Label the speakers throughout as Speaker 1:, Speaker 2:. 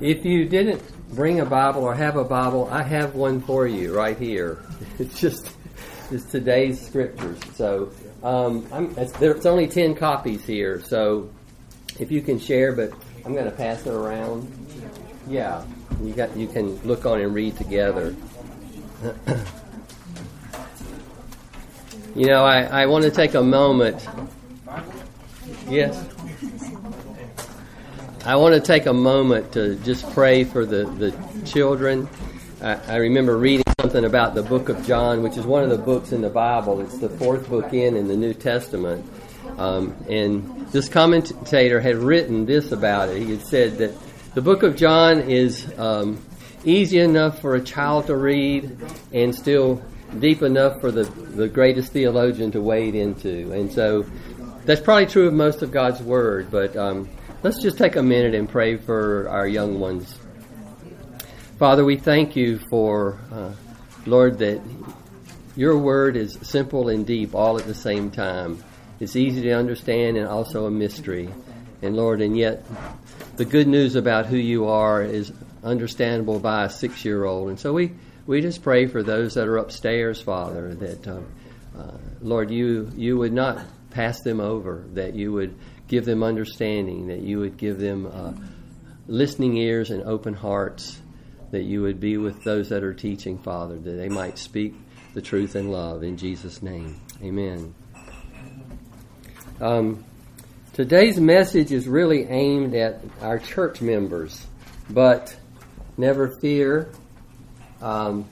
Speaker 1: If you didn't bring a Bible or have a Bible, I have one for you right here. It's just it's today's scriptures. So um, it's, there's only ten copies here. So if you can share, but I'm going to pass it around. Yeah, you got you can look on and read together. you know, I, I want to take a moment. Yes. I want to take a moment to just pray for the, the children. I, I, remember reading something about the book of John, which is one of the books in the Bible. It's the fourth book in in the New Testament. Um, and this commentator had written this about it. He had said that the book of John is um, easy enough for a child to read and still deep enough for the, the greatest theologian to wade into. And so that's probably true of most of God's Word, but um, Let's just take a minute and pray for our young ones. Father, we thank you for, uh, Lord, that your word is simple and deep all at the same time. It's easy to understand and also a mystery. And Lord, and yet the good news about who you are is understandable by a six year old. And so we, we just pray for those that are upstairs, Father, that, uh, uh, Lord, you, you would not pass them over, that you would give them understanding, that you would give them uh, listening ears and open hearts, that you would be with those that are teaching, Father, that they might speak the truth in love. In Jesus' name, amen. Um, today's message is really aimed at our church members, but never fear. Um,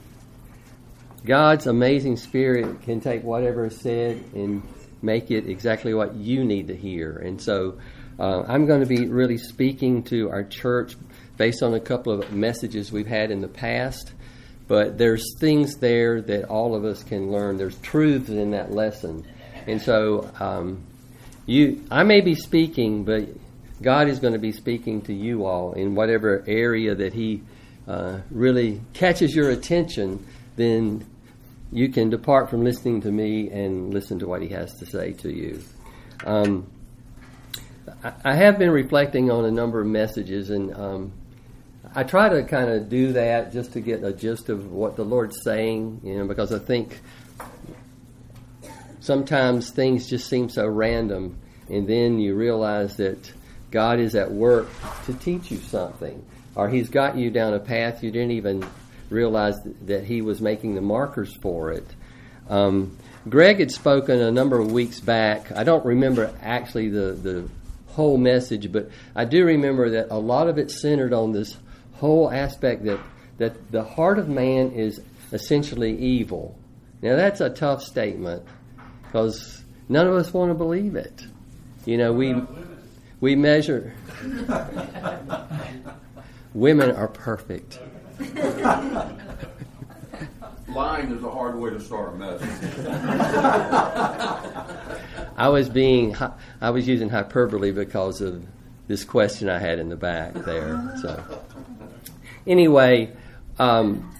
Speaker 1: God's amazing spirit can take whatever is said and make it exactly what you need to hear. And so uh, I'm going to be really speaking to our church based on a couple of messages we've had in the past. But there's things there that all of us can learn. There's truths in that lesson. And so um, you, I may be speaking, but God is going to be speaking to you all in whatever area that He uh, really catches your attention. Then you can depart from listening to me and listen to what he has to say to you. Um, I, have been reflecting on a number of messages, and um, I try to kind of do that just to get a gist of what the Lord's saying, you know, because I think sometimes things just seem so random, and then you realize that God is at work to teach you something, or He's got you down a path you didn't even realized that he was making the markers for it. Um, Greg had spoken a number of weeks back. I don't remember actually the, the whole message, but I do remember that a lot of it centered on this whole aspect that, that the heart of man is essentially evil. Now, that's a tough statement because none of us want to believe it. You know, we, we measure. Women are perfect.
Speaker 2: Lying is a hard way to start a message.
Speaker 1: I was being, I was using hyperbole because of this question I had in the back there. So, anyway, um,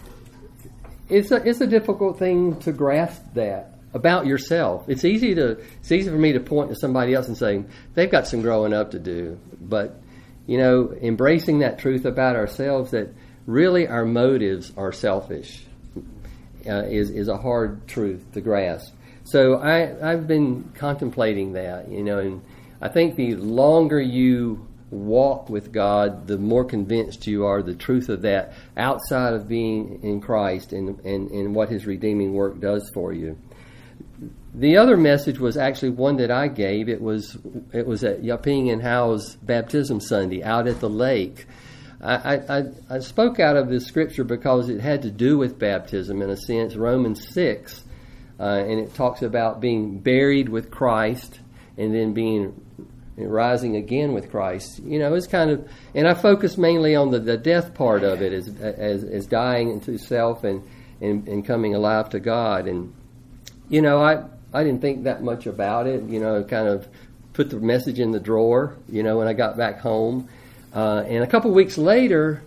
Speaker 1: it's a it's a difficult thing to grasp that about yourself. It's easy to it's easy for me to point to somebody else and say they've got some growing up to do, but you know, embracing that truth about ourselves that really our motives are selfish uh, is, is a hard truth to grasp. So I, I've been contemplating that, you know, and I think the longer you walk with God, the more convinced you are the truth of that outside of being in Christ and, and, and what His redeeming work does for you. The other message was actually one that I gave. It was it was at Yaping and Howe's baptism Sunday out at the lake. I, I, I, spoke out of this scripture because it had to do with baptism in a sense. Romans 6, uh, and it talks about being buried with Christ and then being rising again with Christ. You know, it's kind of, and I focus mainly on the, the death part of it as, as, as dying into self and, and, and coming alive to God. And, you know, I, I didn't think that much about it, you know, kind of put the message in the drawer, you know, when I got back home. Uh, and a couple weeks later,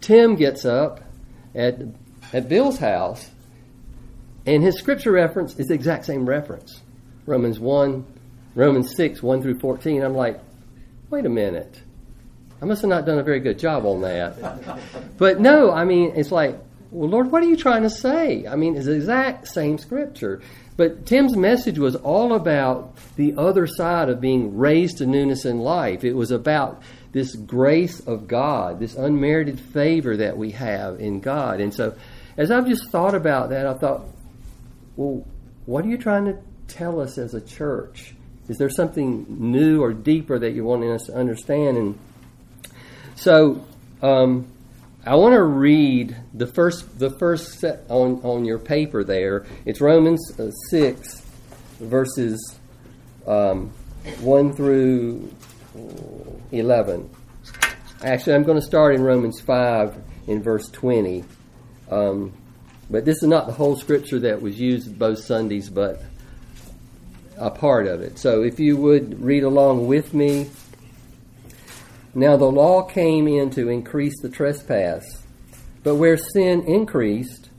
Speaker 1: Tim gets up at, at Bill's house, and his scripture reference is the exact same reference Romans 1, Romans 6, 1 through 14. I'm like, wait a minute. I must have not done a very good job on that. But no, I mean, it's like, well, Lord, what are you trying to say? I mean, it's the exact same scripture. But Tim's message was all about the other side of being raised to newness in life. It was about this grace of God, this unmerited favor that we have in God. And so, as I've just thought about that, I thought, well, what are you trying to tell us as a church? Is there something new or deeper that you're wanting us to understand? And so, um, I want to read the first the first set on on your paper there. It's Romans uh, six, verses um, one through eleven. Actually, I'm going to start in Romans five in verse twenty. Um, but this is not the whole scripture that was used both Sundays, but a part of it. So if you would read along with me. Now the law came in to increase the trespass, but where sin increased,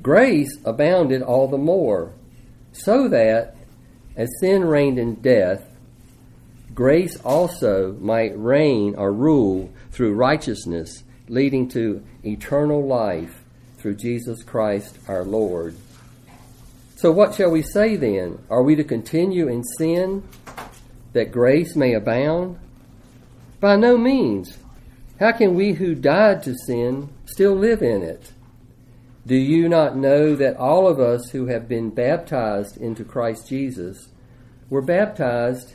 Speaker 1: grace abounded all the more, so that, as sin reigned in death, grace also might reign or rule through righteousness, leading to eternal life through Jesus Christ our Lord. So, what shall we say then? Are we to continue in sin that grace may abound? By no means. How can we who died to sin still live in it? Do you not know that all of us who have been baptized into Christ Jesus were baptized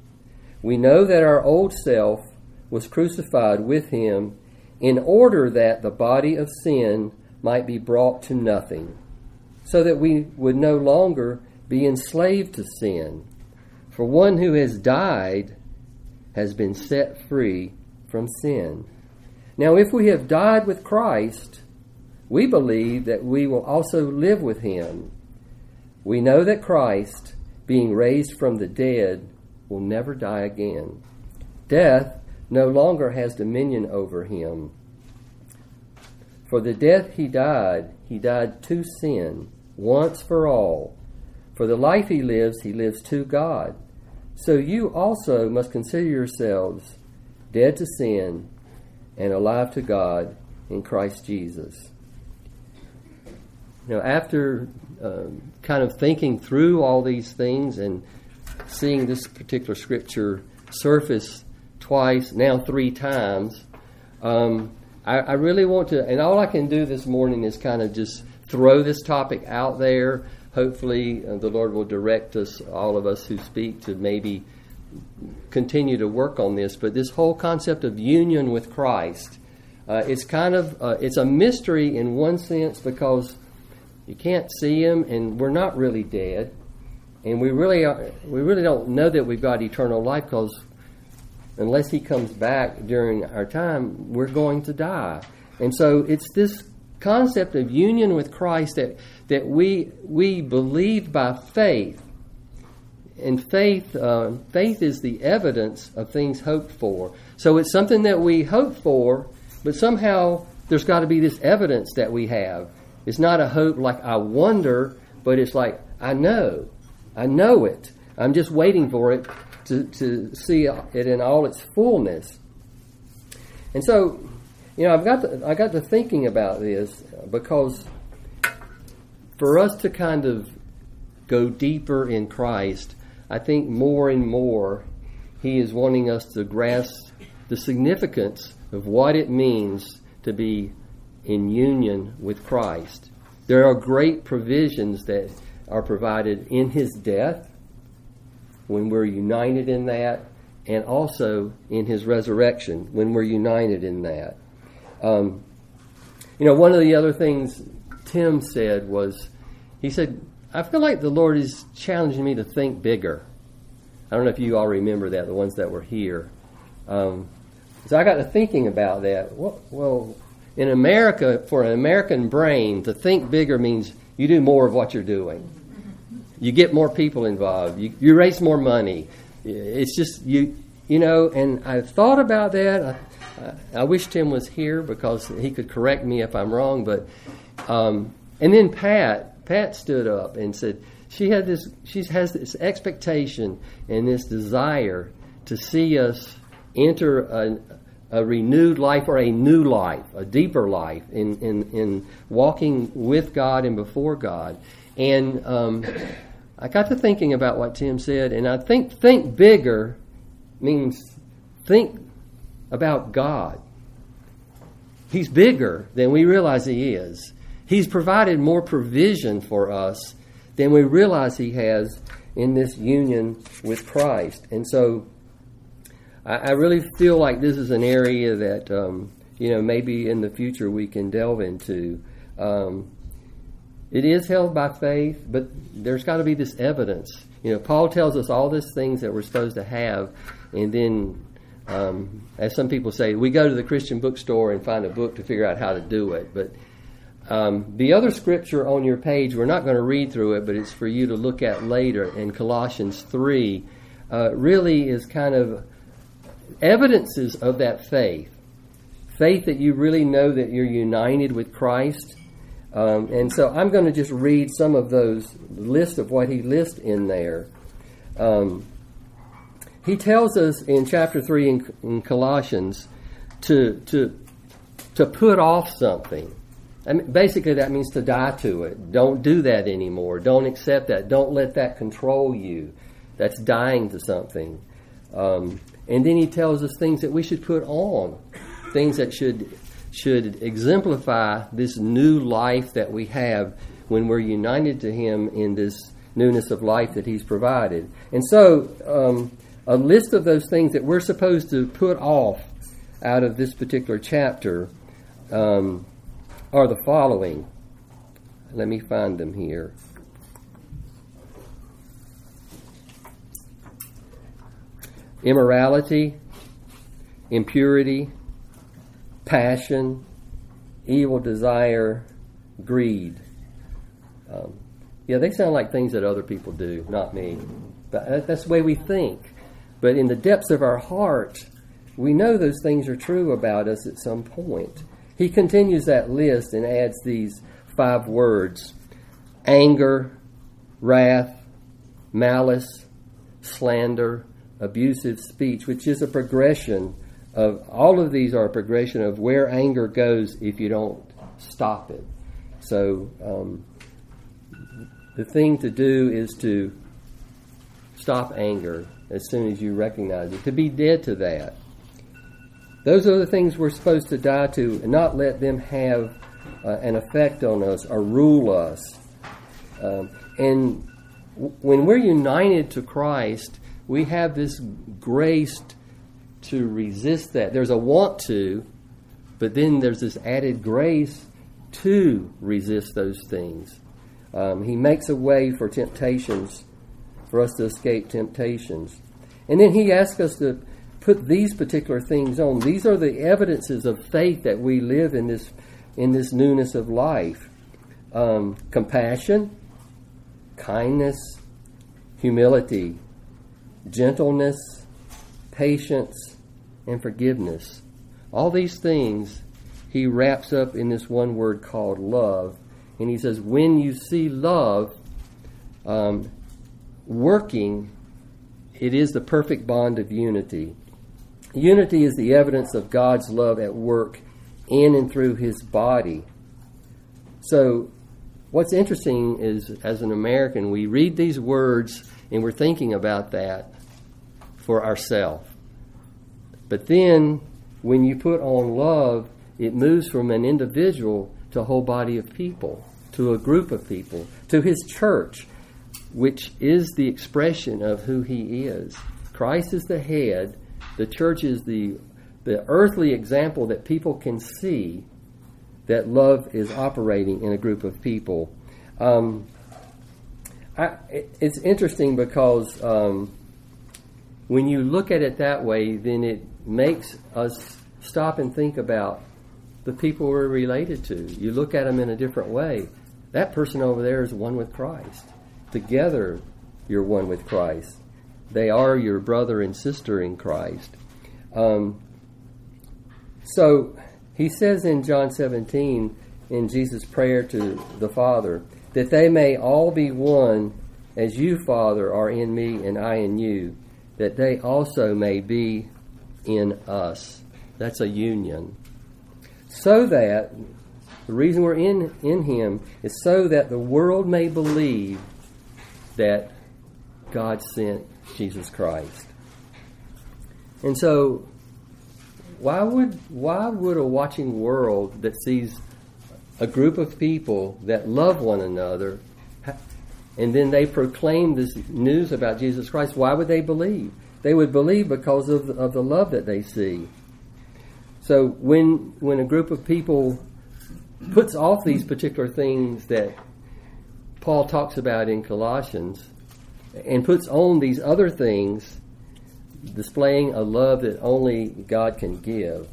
Speaker 1: We know that our old self was crucified with him in order that the body of sin might be brought to nothing so that we would no longer be enslaved to sin. For one who has died has been set free from sin. Now, if we have died with Christ, we believe that we will also live with him. We know that Christ, being raised from the dead, will never die again. Death no longer has dominion over him. For the death he died, he died to sin once for all. For the life he lives, he lives to God. So you also must consider yourselves dead to sin and alive to God in Christ Jesus. You know, after um, kind of thinking through all these things and seeing this particular scripture surface twice, now three times, um, I, I really want to, and all I can do this morning is kind of just throw this topic out there. Hopefully, uh, the Lord will direct us, all of us who speak, to maybe continue to work on this. But this whole concept of union with Christ, uh, it's kind of uh, it's a mystery in one sense because you can't see Him, and we're not really dead, and we really are, we really don't know that we've got eternal life because unless He comes back during our time, we're going to die. And so it's this concept of union with Christ that, that we, we believe by faith. And faith, uh, faith is the evidence of things hoped for. So it's something that we hope for, but somehow there's got to be this evidence that we have. It's not a hope like I wonder, but it's like I know. I know it. I'm just waiting for it to, to see it in all its fullness. And so you know, I've got to, I got to thinking about this because for us to kind of go deeper in Christ, I think more and more He is wanting us to grasp the significance of what it means to be in union with Christ. There are great provisions that are provided in His death when we're united in that, and also in His resurrection when we're united in that. Um, you know, one of the other things Tim said was, he said, I feel like the Lord is challenging me to think bigger. I don't know if you all remember that, the ones that were here. Um, So I got to thinking about that. Well, in America, for an American brain, to think bigger means you do more of what you're doing. You get more people involved. You, you raise more money. It's just you, you know. And I've thought about that. I, I wish Tim was here because he could correct me if I'm wrong. But um, and then Pat, Pat stood up and said she had this. She has this expectation and this desire to see us enter a, a renewed life or a new life, a deeper life in, in, in walking with God and before God. And um, I got to thinking about what Tim said, and I think think bigger means think about God. He's bigger than we realize He is. He's provided more provision for us than we realize He has in this union with Christ. And so I, I really feel like this is an area that um, you know maybe in the future we can delve into. Um, it is held by faith, but there's got to be this evidence. You know, Paul tells us all these things that we're supposed to have, and then, um, as some people say, we go to the Christian bookstore and find a book to figure out how to do it. But um, the other scripture on your page, we're not going to read through it, but it's for you to look at later in Colossians 3, uh, really is kind of evidences of that faith. Faith that you really know that you're united with Christ. Um, and so I'm going to just read some of those list of what he lists in there. Um, he tells us in chapter 3 in, in, Colossians to, to, to put off something. I mean, basically, that means to die to it. Don't do that anymore. Don't accept that. Don't let that control you. That's dying to something. Um, and then he tells us things that we should put on, things that should should exemplify this new life that we have when we're united to him in this newness of life that he's provided. And so, um, a list of those things that we're supposed to put off out of this particular chapter um, are the following. Let me find them here. immorality, impurity, passion, evil desire, greed. Um, yeah, they sound like things that other people do, not me. But that's the way we think. But in the depths of our heart, we know those things are true about us at some point. He continues that list and adds these five words anger, wrath, malice, slander, abusive speech, which is a progression of all of these are a progression of where anger goes if you don't stop it. So um, the thing to do is to stop anger as soon as you recognize it, to be dead to that. Those are the things we're supposed to die to and not let them have uh, an effect on us or rule us. Um, and when we're united to Christ, we have this grace to resist that. There's a want to, but then there's this added grace to resist those things. Um, he makes a way for temptations, for us to escape temptations. And then he asks us to put these particular things on. These are the evidences of faith that we live in this in this newness of life. Um, compassion, kindness, humility, gentleness, patience, and forgiveness. All these things he wraps up in this one word called love. And he says, when you see love um, working, it is the perfect bond of unity. Unity is the evidence of God's love at work in and through his body. So, what's interesting is, as an American, we read these words and we're thinking about that for ourselves. But then, when you put on love, it moves from an individual to a whole body of people, to a group of people, to his church, which is the expression of who he is. Christ is the head, the church is the, the earthly example that people can see that love is operating in a group of people. Um, I, it's interesting because um, when you look at it that way, then it makes us stop and think about the people we're related to. You look at them in a different way. That person over there is one with Christ. Together, you're one with Christ. They are your brother and sister in Christ. Um, so he says in John 17, in Jesus' prayer to the Father, that they may all be one as you, Father, are in me and I in you, that they also may be in us. That's a union. So that the reason we're in, in him is so that the world may believe that God sent Jesus Christ. And so why would why would a watching world that sees a group of people that love one another and then they proclaim this news about Jesus Christ, why would they believe? They would believe because of, of the love that they see. So when when a group of people puts off these particular things that Paul talks about in Colossians and puts on these other things, displaying a love that only God can give.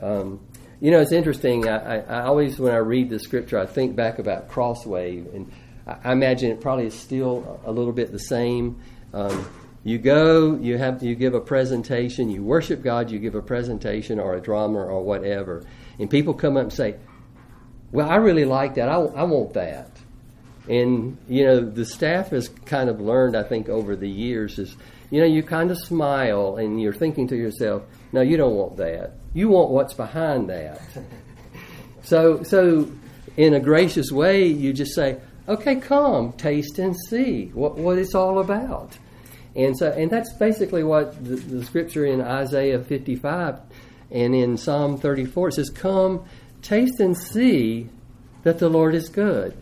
Speaker 1: Um, you know, it's interesting. I, I, I, always, when I read the scripture, I think back about Crosswave, and I, I imagine it probably is still a little bit the same. Um, you go, you have, you give a presentation, you worship God, you give a presentation or a drama or whatever, and people come up and say, "Well, I really like that. I, I want that." And you know, the staff has kind of learned, I think, over the years is, you know, you kind of smile and you're thinking to yourself, "No, you don't want that. You want what's behind that." so, so in a gracious way, you just say, "Okay, come, taste and see what what it's all about." And so, and that's basically what the, the scripture in Isaiah 55 and in Psalm 34 it says, "Come, taste and see that the Lord is good."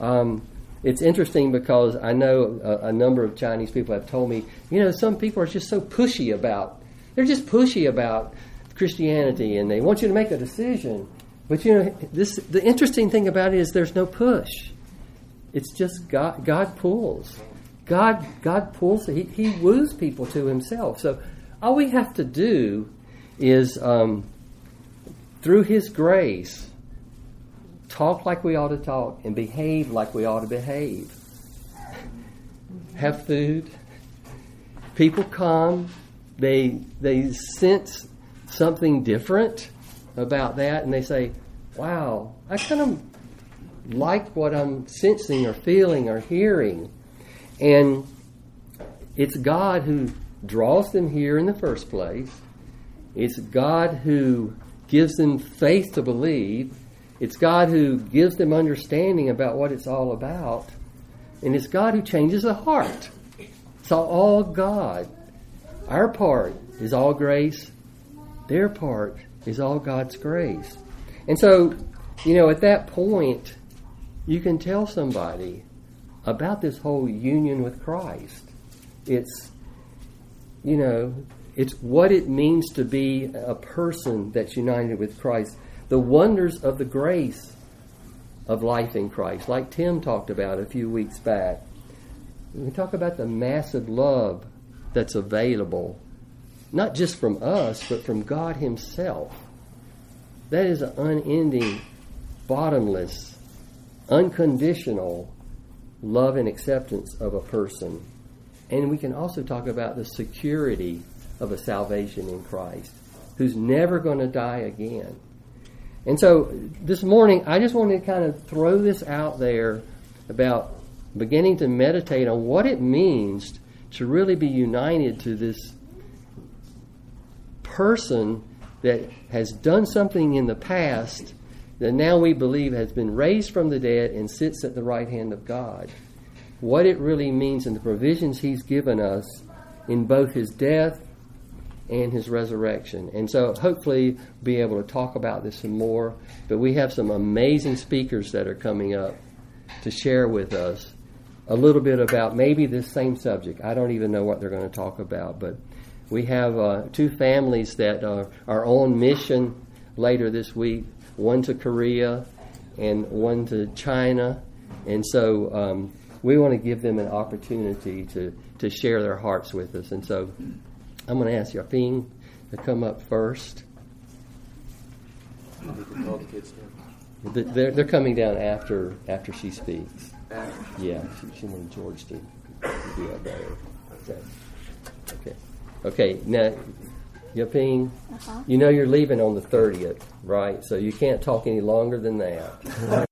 Speaker 1: Um, it's interesting because I know a, a, number of Chinese people have told me, you know, some people are just so pushy about, they're just pushy about Christianity and they want you to make a decision. But you know, this the interesting thing about it is there's no push. It's just God. God pulls. God, God pulls, he, he woos people to himself. So all we have to do is, um, through his grace, talk like we ought to talk and behave like we ought to behave. Have food. People come, they, they sense something different about that, and they say, Wow, I kind of like what I'm sensing or feeling or hearing. And it's God who draws them here in the first place. It's God who gives them faith to believe. It's God who gives them understanding about what it's all about. And it's God who changes the heart. It's all God. Our part is all grace. Their part is all God's grace. And so, you know, at that point, you can tell somebody, about this whole union with Christ. It's, you know, it's what it means to be a person that's united with Christ. The wonders of the grace of life in Christ, like Tim talked about a few weeks back. We talk about the massive love that's available, not just from us, but from God Himself. That is an unending, bottomless, unconditional love and acceptance of a person. And we can also talk about the security of a salvation in Christ, who's never going to die again. And so this morning, I just wanted to kind of throw this out there about beginning to meditate on what it means to really be united to this person that has done something in the past that now we believe has been raised from the dead and sits at the right hand of God. What it really means and the provisions He's given us in both His death and His resurrection. And so hopefully be able to talk about this some more. But we have some amazing speakers that are coming up to share with us a little bit about maybe this same subject. I don't even know what they're going to talk about, but we have uh, two families that are, are on mission later this week one to Korea and one to China. And so um, we want to give them an opportunity to, to share their hearts with us. And so I'm going to ask Yaping to come up first. They're, they're coming down after after she speaks. Yeah, she, she wanted George to, that better. Okay. Okay. Okay. Now, Yaping,
Speaker 3: Uh-huh.
Speaker 1: you know you're leaving on the thirtieth, right? So you can't talk any longer than that.